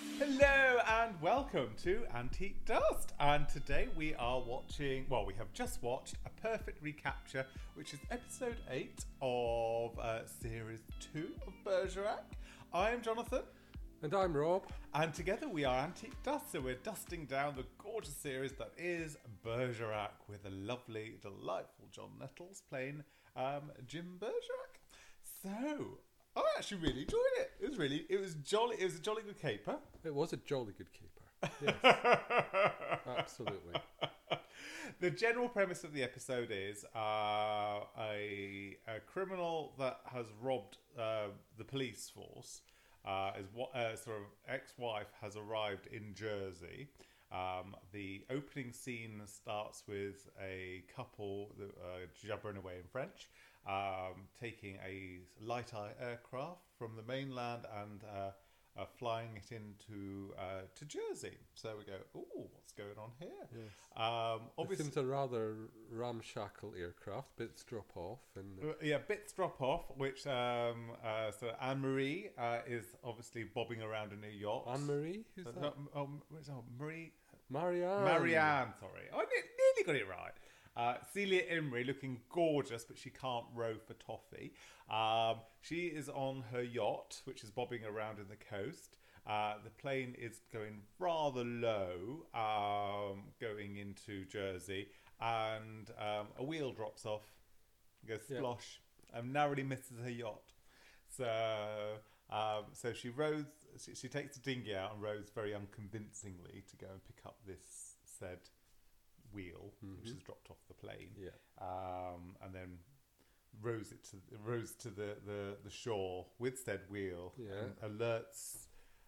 Hello and welcome to Antique Dust. And today we are watching, well, we have just watched a perfect recapture, which is episode 8 of uh, series 2 of Bergerac. I am Jonathan, And I'm Rob. and together we are Antique Dust. So we're dusting down the gorgeous series that is Bergerac with the lovely, delightful John Nettles playing um, Jim Bergerac. So. I actually really enjoyed it. It was really, it was jolly. It was a jolly good caper. It was a jolly good caper. Yes, absolutely. the general premise of the episode is uh, a, a criminal that has robbed uh, the police force. Uh, is what uh, sort of ex-wife has arrived in Jersey. Um, the opening scene starts with a couple that, uh, jabbering away in French, um, taking a light eye aircraft from the mainland and uh, uh, flying it into uh, to Jersey. So we go, oh, what's going on here? Um, It obviously, seems a rather ramshackle aircraft, bits drop off, and Uh, yeah, bits drop off. Which um, uh, so Anne Marie uh, is obviously bobbing around in a yacht. Anne Marie, who's Uh, that? no, oh, what's? Marie Marianne. Marianne. Sorry, I ne- nearly got it right. Uh, Celia Imrie looking gorgeous, but she can't row for toffee. Um, she is on her yacht, which is bobbing around in the coast. Uh, the plane is going rather low, um, going into Jersey, and um, a wheel drops off, goes Yeah. splosh, and narrowly misses her yacht. So, um, so she rows. She, she takes the dinghy out and rows very unconvincingly to go and pick up this said wheel, which has dropped off the plane. Yeah. Um, and then rows it to rows to the, the, the shore with said wheel. Yeah. Alerts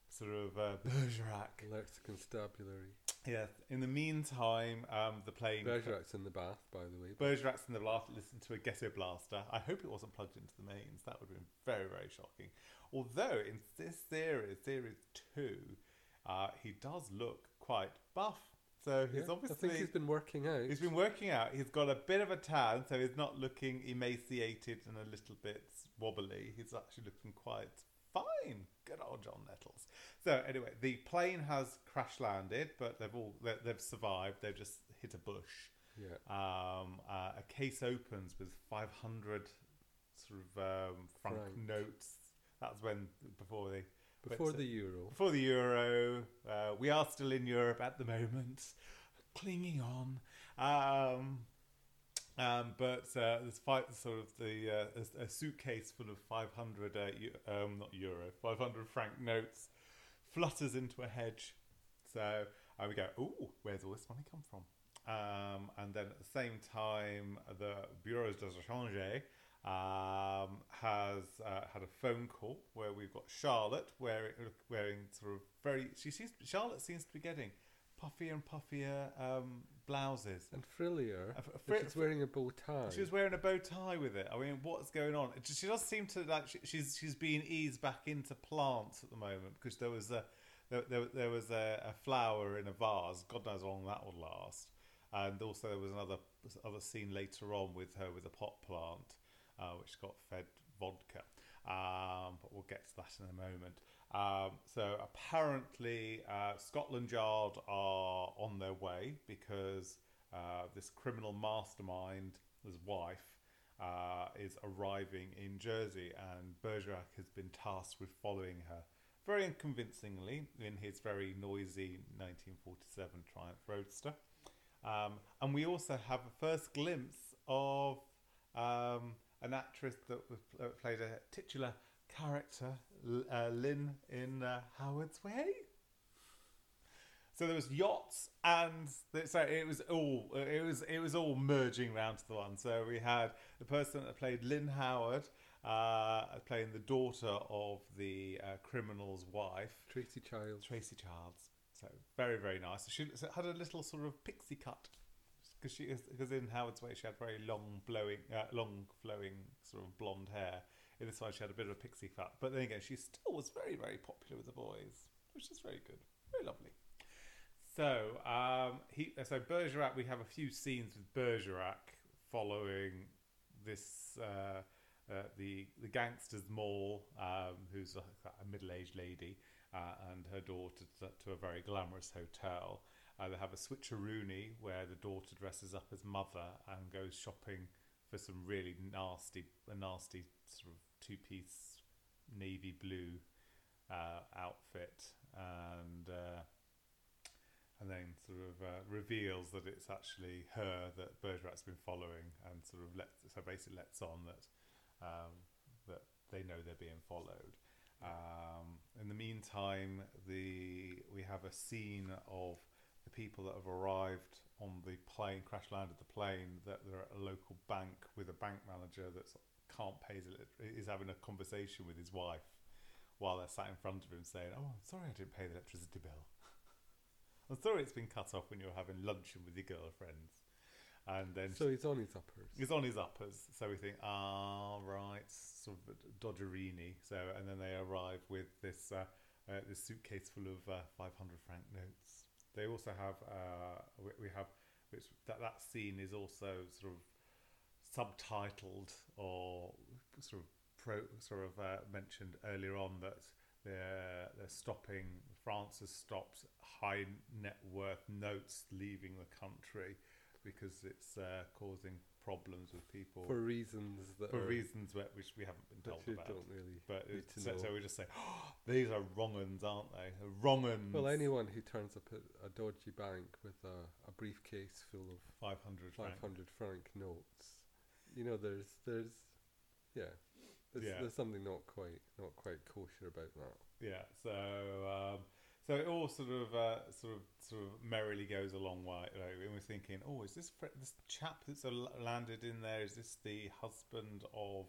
sort of uh, Bergerac. Alerts the constabulary. Yeah. In the meantime, um, the plane. Bergerac's in the bath, by the way. Bergerac's in the bath. listen to a ghetto blaster. I hope it wasn't plugged into the mains. That would have been very, very shocking. Although in this series, series two, uh, he does look quite buff. So he's Yeah, obviously I think he's been working out. he's been working out. He's got a bit of a tan, so he's not looking emaciated and a little bit wobbly. He's actually looking quite fine. Good old John Nettles. So anyway, the plane has crash landed, but they've all they- they've survived. They've just hit a bush. Yeah. Um, uh, a case opens with 500 sort of um, franc Franc. notes. That's when before they Before but, the Euro. before the euro. Uh, we are still in Europe at the moment, clinging on. Um, um, but uh, there's five, sort of the uh, a, a suitcase full of 500 uh, eu- um, not euro 500 franc notes flutters into a hedge. So uh, we go, ooh, where's all this money come from? Um, and then at the same time, the Bureau de Change um, has uh, had a phone call where we've got Charlotte wearing, wearing sort of very. She seems Charlotte seems to be getting puffier and puffier um, blouses. And frillier. A f- a but fri- she's wearing a bow tie. She was wearing a bow tie with it. I mean, what's going on? She does seem to like she, she's she's being eased back into plants at the moment because there was a there, there, there was a, a flower in a vase. God knows how long that will last. And also there was another other scene later on with her with a pot plant, uh, which got fed vodka. Um, but we'll get to that in a moment. Um, so apparently, uh, Scotland Yard are on their way because uh, this criminal mastermind, his wife, uh, is arriving in Jersey, and Bergerac has been tasked with following her very unconvincingly in his very noisy 1947 Triumph Roadster. Um, and we also have a first glimpse of um, an actress that was, uh, played a titular character, uh, Lynn, in uh, Howard's Way. So there was yachts, and the, so it was all it was it was all merging round to the one. So we had the person that played Lynn Howard, uh, playing the daughter of the uh, criminal's wife, Tracy Childs. Tracy Childs. So very very nice. She had a little sort of pixie cut because she because in Howard's Way she had very long blowing, uh, long flowing sort of blonde hair. In this one she had a bit of a pixie cut, but then again she still was very very popular with the boys, which is very good, very lovely. So um, he so Bergerac. We have a few scenes with Bergerac following this. Uh, uh, the the gangsters mall, um, who's a, a middle aged lady, uh, and her daughter to, to a very glamorous hotel. They have a switcheroony where the daughter dresses up as mother and goes shopping for some really nasty, a nasty sort of two-piece navy blue uh, outfit, and uh, and then sort of uh, reveals that it's actually her that Bergerac's been following, and sort of lets so basically lets on that um, that they know they're being followed. Um, in the meantime, the we have a scene of people that have arrived on the plane, crash landed the plane, that they're at a local bank with a bank manager that can't pay is having a conversation with his wife while they're sat in front of him saying, "Oh, I'm sorry I didn't pay the electricity bill." I'm sorry it's been cut off when you were having luncheon with your girlfriends. And then so he's on his uppers. He's on his uppers. So we think, ah, right, sort of Dodgerini. So and then they arrive with this uh, uh, this suitcase full of uh, 500 franc notes. They also have uh, we, we have which that that scene is also sort of subtitled or sort of pro sort of uh, mentioned earlier on that they're they're stopping. France has stopped high net worth notes leaving the country because it's uh, causing problems with people for reasons that for reasons which we haven't been told about. don't really. But so, so we just say, oh, these are wrong uns, aren't they? Wrong uns. Well, anyone who turns up at a dodgy bank with a, a briefcase full of 500 five franc. hundred franc notes, you know, there's there's yeah, there's, Yeah. there's something not quite not quite kosher about that. Yeah. So um, so it all sort of uh, sort of sort of merrily goes a long way. And we're thinking, oh, is this fr- this chap that's landed in there? Is this the husband of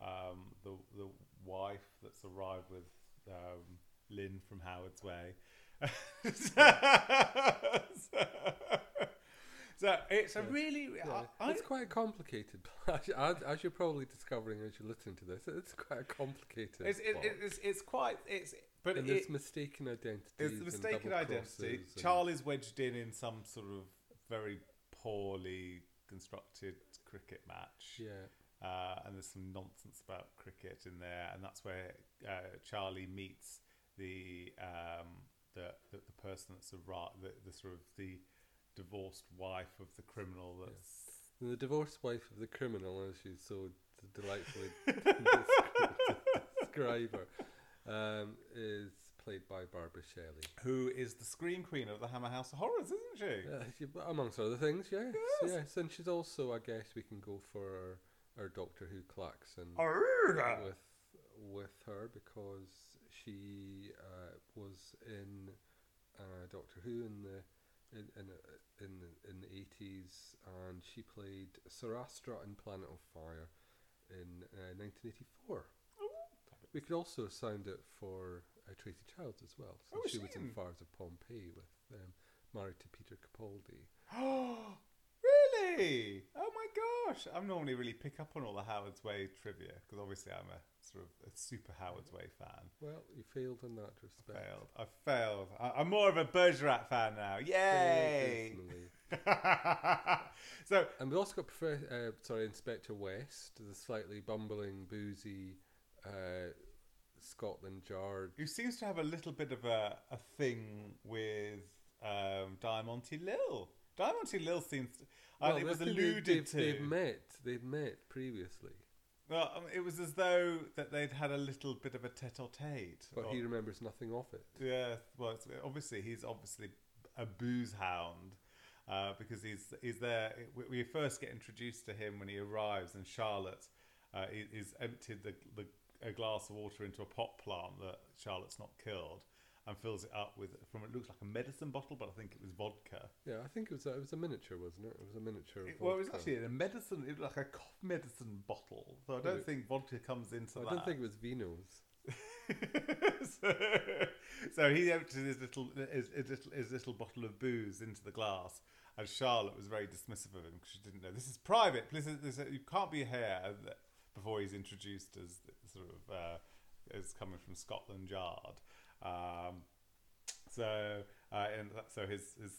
um, the the wife that's arrived with um, Lynn from Howard's Way? so, so it's a Yeah. really Yeah, I, I, it's quite complicated. as, as you're probably discovering as you're listening to this, it's quite a complicated. it's, it, it's it's quite it's but and it, mistaken identities. It's the and mistaken identity. Charlie's wedged in in some sort of very poorly constructed cricket match. Yeah, Uh, and there's some nonsense about cricket in there, and that's where uh, Charlie meets the um, the, the the person that's a ra- the, the sort of the divorced wife of the criminal. That's And the divorced wife of the criminal, as you so delightfully descri- describe her, um, is played by Barbara Shelley. who is the screen queen of the Hammer House of Horrors, isn't she? Uh, she- amongst other things, yes, Yes. yes, and she's also, I guess, we can go for our, Doctor Who klaxon Arrgh! with with her because she uh, was in uh, Doctor Who in the in in uh, in the, in the eighties, and she played Sorasta in Planet of Fire in uh, nineteen eighty four. We could also sound it for uh, Tracy Childs as well, Oh, she was in in? Fires of Pompeii with um, married to Peter Capaldi. Oh. Oh my gosh! I'm normally really pick up on all the Howard's Way trivia because obviously I'm a sort of a super Howard's Way fan. Well, you failed in that respect. Failed. I failed. I, I'm more of a Bergerac fan now. Yay! So And we also got uh, sorry Inspector West, the slightly bumbling, boozy uh, Scotland Yard. who seems to have a little bit of a, a thing with um, Diamante Lil. Diamante Lil seems. To, uh, it was alluded they've, to. They've met. They've met previously, Well, um, it was as though that they'd had a little bit of a tete-a-tete. but or- he remembers nothing of it. Yeah, well, it's, obviously he's obviously a booze hound uh, because he's he's there. We, we first get introduced to him when he arrives, and Charlotte uh, he's emptied the, the a glass of water into a pot plant that Charlotte's not killed, and fills it up with from it looks like a medicine bottle, but I think it was vodka. Yeah, I think it was a, it was a miniature, wasn't it? It was a miniature. It- well, it was actually a medicine, it was like a cough medicine bottle. So I don't Right. think vodka comes into I that. I don't think it was Vino's. so, so he emptied his little his, his little his little bottle of booze into the glass, and Charlotte was very dismissive of him because she didn't know this is private. This is, this is, you can't be here. Before he's introduced as sort of uh, as coming from Scotland Yard, um, so uh, and that, so his his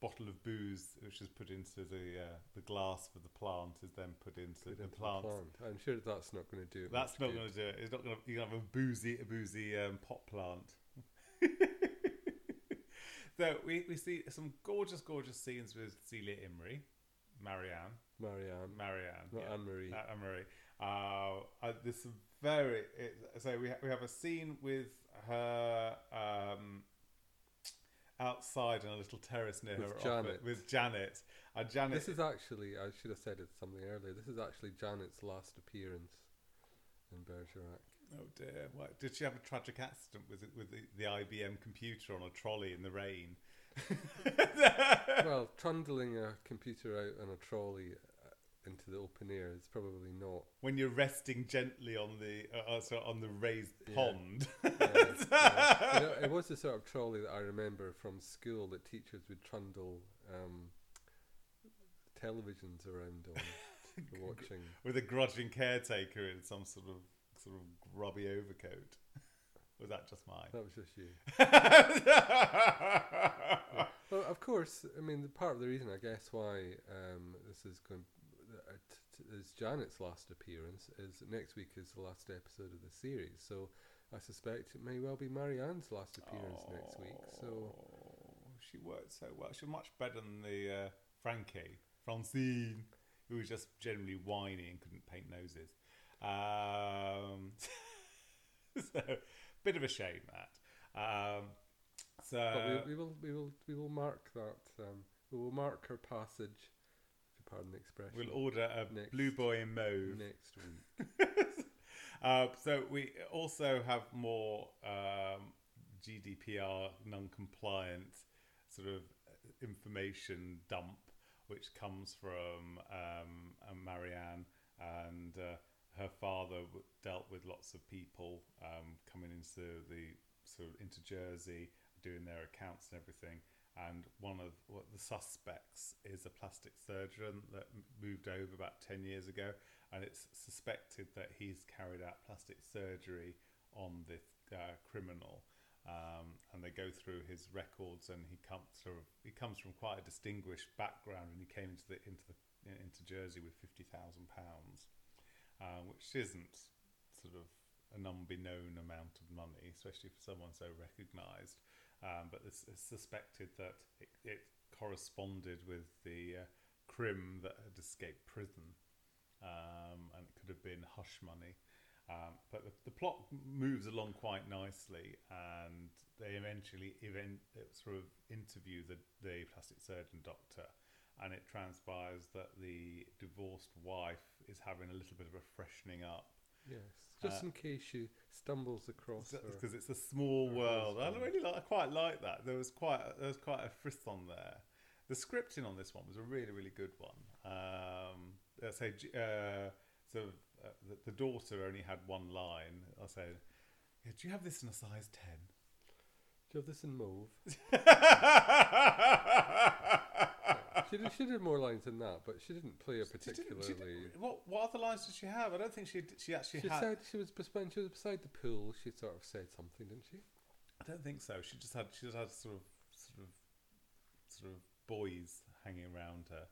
bottle of booze, which is put into the uh, the glass for the plant, is then put into Put the into plant. I'm sure that's not going to do it. That's not going to do it. It's not going to. To have a boozy, a boozy um, pot plant. so we, we see some gorgeous, gorgeous scenes with Celia Imrie, Marianne, Marianne, Marianne, not yeah. Anne Marie. Uh, Anne Marie. Uh, uh, this very it, so we ha- we have a scene with her um, outside on a little terrace near With her Janet. office with Janet. And Janet. This is actually, I should have said it something earlier. This is actually Janet's last appearance in Bergerac. oh dear! Did she have a tragic accident with with the, the IBM computer on a trolley in the rain? well, trundling a computer out on a trolley into the open air is probably not. when you're resting gently on the uh, uh, so on the raised Yeah. pond. yeah. You know, it was the sort of trolley that I remember from school that teachers would trundle um, televisions around on watching. with a grudging caretaker in some sort of sort of grubby overcoat. Was that just mine? That was just you. Well, of course, I mean, the part of the reason, I guess, why um, this is going is Janet's last appearance is next week is the last episode of the series. So I suspect it may well be Marianne's last appearance next week. So Oh, she worked so well. She's much better than the uh, Frankie Francine, who was just generally whiny and couldn't paint noses. Um, so, bit of a shame that. Um, so but we, we will we will we will mark that. Um, we will mark her passage. Pardon the expression. we'll order a Next. blue boy in mauve. next week. Uh, so we also have more um, GDPR non-compliant sort of information dump, which comes from um, uh, Marianne and uh, her father w- dealt with lots of people um, coming into the sort of into Jersey, doing their accounts and everything. And one of what the suspects is a plastic surgeon that moved over about ten years ago, and it's suspected that he's carried out plastic surgery on this uh, criminal. Um, and they go through his records, and he comes of he comes from quite a distinguished background, and he came into the into the into Jersey with fifty thousand pounds, uh, which isn't sort of an unbeknown amount of money, especially for someone so recognised. Um, but it's, it's suspected that it, it corresponded with the uh, crim that had escaped prison, um, and it could have been hush money. Um, but the, the plot moves along quite nicely, and they eventually event, sort of interview the, the plastic surgeon doctor, and it transpires that the divorced wife is having a little bit of a freshening up Yes, just Uh, in case you stumbles across because it's a small world. I really like, I quite like that. There was quite a, there was quite a frisson there. The scripting on this one was a really really good one. Um, I say uh, so uh, the, the daughter only had one line. I say, yeah, "Do you have this in a size 10? Do you have this in mauve? She did, she did more lines than that, but she didn't play a She didn't- she particularly. didn't- what what other lines did she have? I don't think she she actually She had. said she was when she was beside the pool. She sort of said something, didn't she? I don't think so. She just had she just had sort of sort of sort of boys hanging around her,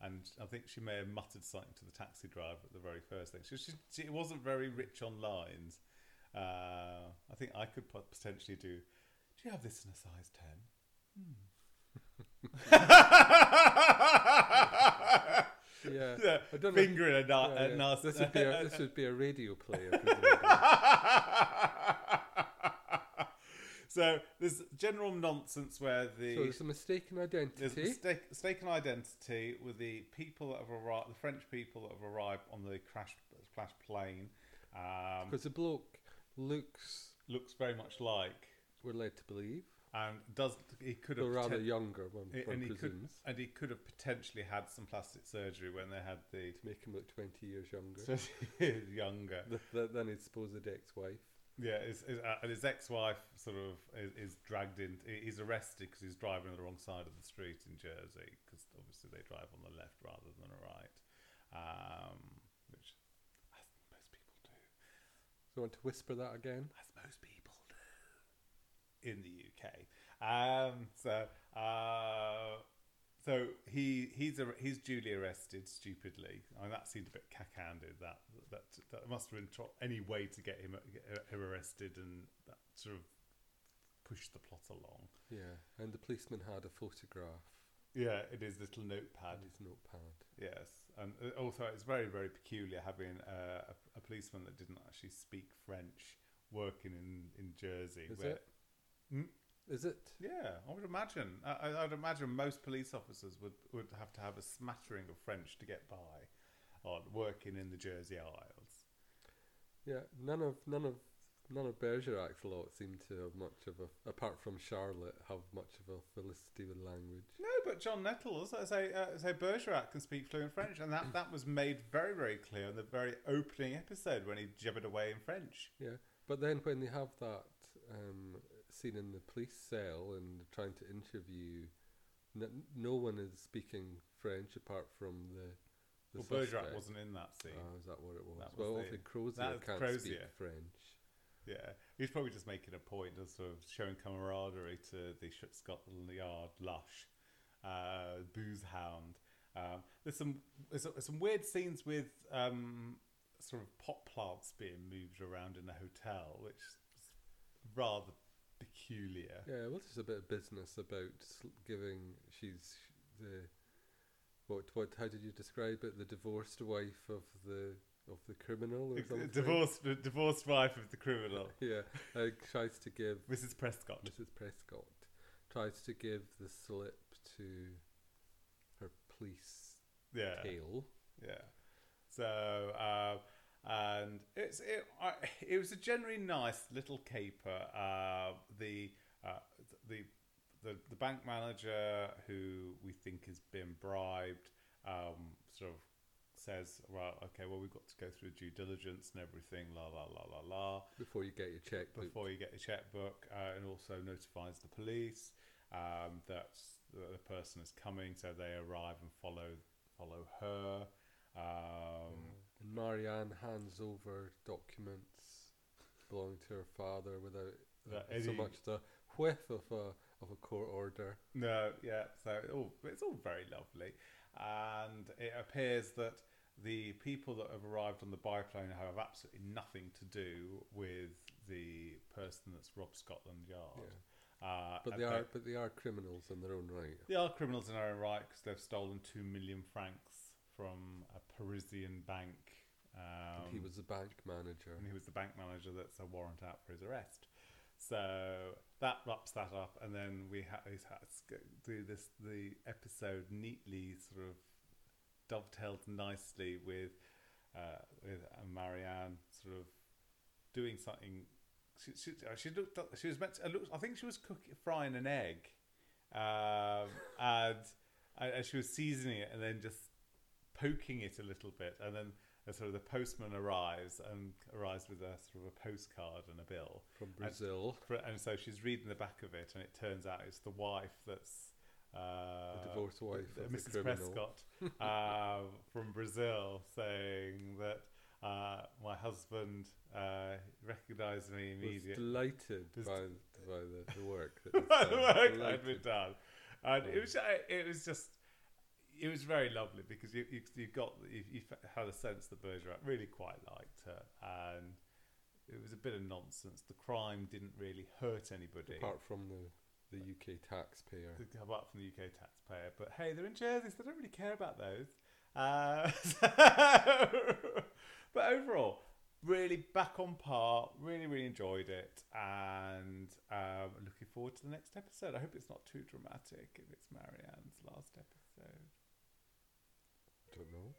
and I think she may have muttered something to the taxi driver at the very first thing. She, she, she it wasn't very rich on lines. Uh, I think I could potentially do. Do you have this in a size ten? Yeah. Yeah, I don't know. In a, Yeah, a yeah. nasty. This would be a, this would be a radio player. So there's general nonsense where the so it's a mistaken There's identity. mistake, mistaken identity with the people that have arrived, the French people that have arrived on the crash crash plane. Um, Because the bloke looks, looks very much like, we're led to believe, and does he could have rather poten- younger, one, and one he could and he could have potentially had some plastic surgery when they had the to make him look 20 years younger younger. th- th- than his supposed ex-wife. Yeah, his, his, uh, and his ex-wife sort of is, is dragged in. He's arrested because he's driving on the wrong side of the street in Jersey. Because obviously they drive on the left rather than the right, um, which most people do. So I want to whisper that again. As most people in the UK. Um, so, uh, so he he's a, he's duly arrested stupidly. I mean, that seemed a bit cack-handed. That that that must have been tro- any way to get him get him arrested and that sort of push the plot along. Yeah, and the policeman had a photograph Yeah, it is little notepad. his notepad. Yes, and uh, also it's very very peculiar having uh, a, a policeman that didn't actually speak French working in in Jersey. Is where- it? Is it? Yeah, I would imagine. I, I- I'd imagine most police officers would, would have to have a smattering of French to get by on working in the Jersey Isles. Yeah, none of none of none of Bergerac's lot seem to have much of a apart from Charlotte have much of a felicity with language. No, but John Nettles, as I uh, say, Bergerac can speak fluent French, and that, that was made very, very clear in the very opening episode when he jibbered away in French. Yeah, but then when they have that um, scene in the police cell and trying to interview, n- no one is speaking French apart from the. the Well, Bergerac wasn't in that scene. Oh, is that what it was? That was well, the- Crozier can't speak French. Yeah, he's probably just making a point of sort of showing camaraderie to the Scotland Yard lush, uh, booze hound. Um, there's some there's, there's some weird scenes with um, sort of pot plants being moved around in a hotel, which is rather peculiar. Yeah, well, there's a bit of business about giving. She's the what? What? How did you describe it? The divorced wife of the of the criminal or something. Divorced, divorced wife of the criminal, Yeah, uh, tries to give Mrs. Prescott. Mrs. Prescott tries to give the slip to her police Yeah, tail. Yeah. So, uh, and it's it, I, it was a generally nice little caper. Uh, the uh, the the the bank manager who we think has been bribed, um, sort of says, "Well, okay, well we've got to go through due diligence and everything, la la la la la." Before you get your checkbook, before you get your checkbook, uh, and also notifies the police um, that the, the person is coming, so they arrive and follow follow her. Um, and Marianne hands over documents belonging to her father without uh, so much the whiff of a of a court order. No, yeah. So it all, it's all very lovely, and it appears that the people that have arrived on the biplane have absolutely nothing to do with the person that's robbed Scotland Yard. Uh, But they are but they are criminals in their own right. They are criminals in their own right because they've stolen two million francs from a Parisian bank. Um, and he was the bank manager. and he was the bank manager that's a warrant out for his arrest. So that wraps that up, and then we ha- had to do this. The episode neatly sort of dovetailed nicely with uh, with uh, Marianne sort of doing something. She she, uh, she looked. She was meant. To, I looked, I think she was cooking, frying an egg, um, and and she was seasoning it, and then just poking it a little bit, and then sort of the postman arrives and arrives with a sort of a postcard and a bill, from Brazil. for, and so she's reading the back of it, and it turns out it's the wife that's uh, The divorced wife of the Mrs. criminal. Prescott uh, from Brazil, saying that uh, my husband uh, recognised me was immediately. delighted Was by, by the, the work that was by the work I'd Delighted. been done, and it was it was just it was very lovely because you you, you got you, you had a sense that Bergerac really quite liked her, and it was a bit of nonsense. The crime didn't really hurt anybody. Apart from the, the UK taxpayer. apart from the UK taxpayer. But hey, they're in Jersey, so they don't really care about those. Uh, but overall, really back on par. Really, really enjoyed it, and um, looking forward to the next episode. I hope it's not too dramatic if it's Marianne's last episode. I don't know.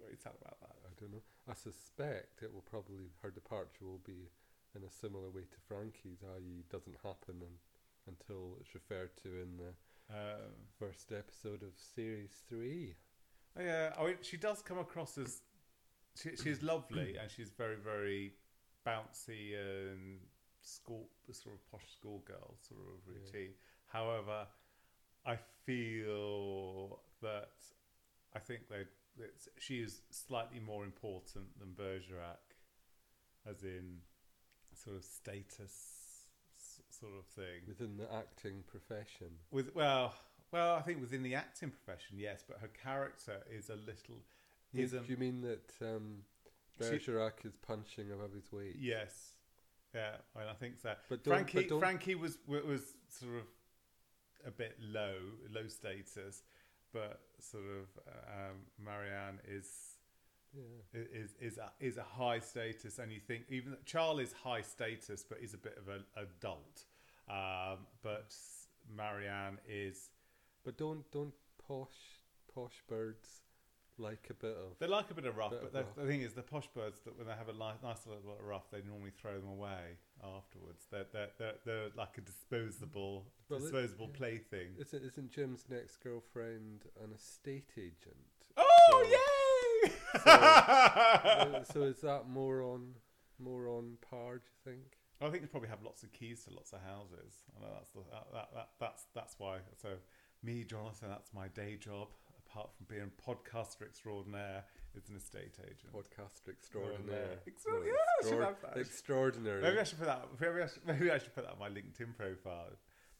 Very sad about that. I don't know. I suspect it will probably her departure will be in a similar way to Frankie's, i.e., doesn't happen un until it's referred to in the Um, first episode of series three. Yeah, I mean, she does come across as she, she's lovely and she's very, very bouncy and school, sort of posh schoolgirl sort of Yeah. routine. However, I feel that I think they that she is slightly more important than Bergerac, as in sort of status sort of thing. Within the acting profession, With well, well, I think within the acting profession, yes, but her character is a little Do- a you mean that um, She- Bergerac is punching above his weight? yes, Yeah, I, mean, I think so. But Frankie, but Frankie was was sort of a bit low, low status, but sort of um, Marianne is Yeah. is is a, is a high status, and you think even Charlie's high status, but he's a bit of an adult. Um, but Marianne is But don't don't posh posh birds like a bit of they like a bit of rough, Bit but of the, rough. the thing is, the posh birds that when they have a li- nice little bit of rough, they normally throw them away afterwards. They're they're they're, they're like a disposable Well, disposable yeah. plaything. Isn't isn't Jim's next girlfriend an estate agent? Oh So- yay! Uh, so is that more on more on par? Do you think? I think they probably have lots of keys to lots of houses. I know that's the, that, that, that, that's that's why. So me, Jonathan, that's my day job. Apart from being podcaster extraordinaire, is an estate agent. Podcaster extraordinaire. Extra- No, yeah, I should have that. Extraordinary. Maybe I should put that. Maybe I should, maybe I should put that on my LinkedIn profile.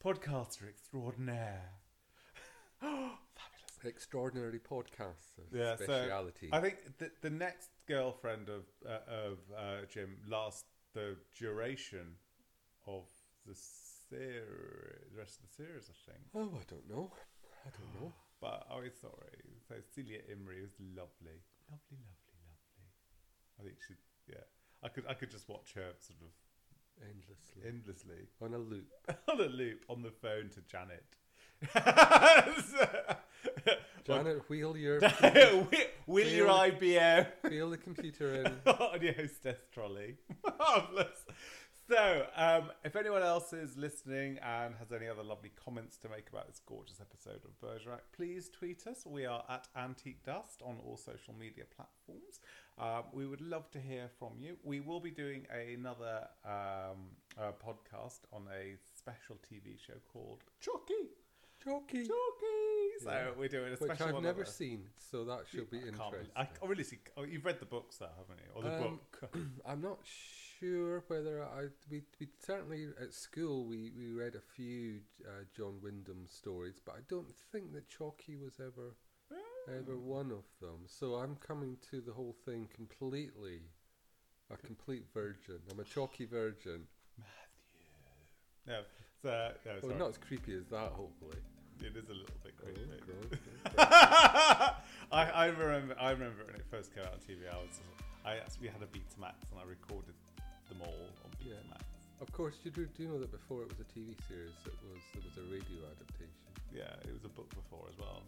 Podcaster extraordinaire. Fabulous. Extraordinary podcaster Yeah, so speciality. I think the the next girlfriend of uh, of uh, Jim lasts the duration of the series, the rest of the series, I think. oh, I don't know. I don't know. But oh, it's sorry. So Celia Imrie was lovely, lovely, lovely, lovely. I think she, yeah. I could I could just watch her sort of Endlessly endlessly on a loop. on a loop on the phone to Janet. Janet, wheel your will, will your IBM wheel the computer in. on your hostess trolley? Marvelous. So, um, if anyone else is listening and has any other lovely comments to make about this gorgeous episode of Bergerac, please tweet us. We are at Antique Dust on all social media platforms. Um, we would love to hear from you. We will be doing another um, uh, podcast on a special TV show called Chocky. Jockey. Chocky. So Yeah. we're doing a special Which I've one never seen, so that should be I interesting. I, I really see. Oh, you've read the books, though, haven't you? Or the Um, book? I'm not sure whether I we, we certainly at school we, we read a few uh, John Wyndham stories, but I don't think that Chocky was ever ever one of them. So I'm coming to the whole thing completely a complete virgin. I'm a Chocky virgin. Matthew. No, so no, Well, not as creepy as that, hopefully. It is a little bit Oh, creepy. God. I, I remember. I remember when it first came out on TV. I was. I actually had a Betamax and I recorded them all on Yeah. Betamax. Of course, you do, do know that before it was a TV series, it was there was a radio adaptation. Yeah, it was a book before as well.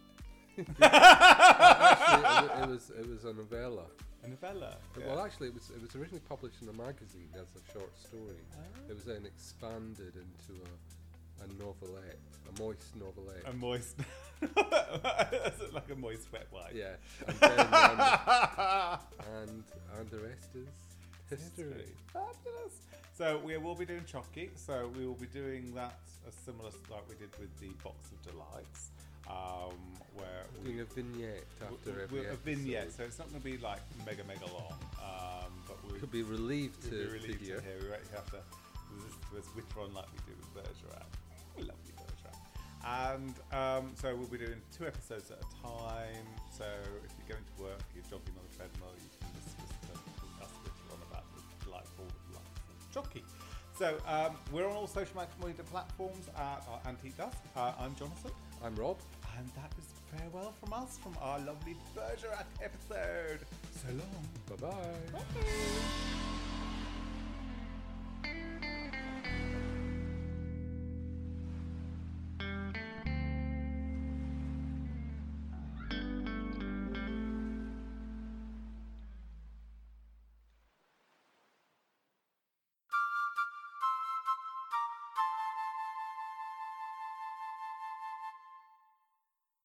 Actually, it, it was it was a novella. A novella. Well, actually, it was it was originally published in a magazine as a short story. It was then expanded into a, a novelette, a moist novelette. a moist. Is it like a moist wet wipe? yeah, and then um, and and the rest is history. Fabulous. So we will be doing Chocky. So we will be doing that a similar like we did with the Box of Delights, um, where we're doing a vignette after we- every we- a episode. vignette. So it's not going to be like mega mega long, um, but we Could be relieved to, be relieved to hear. We won't have to resist with one like we do with Bergerac. Lovely Bergerac. And um, so we'll be doing two episodes at a time. So if you're going to work, you're jogging on the treadmill, you can just listen delightful life jockey. So um, we're on all social media platforms at our Antique Dust. Uh, I'm Jonathan. I'm Rob. And that is farewell from us from our lovely Bergerac episode. So long. Bye bye. Bye.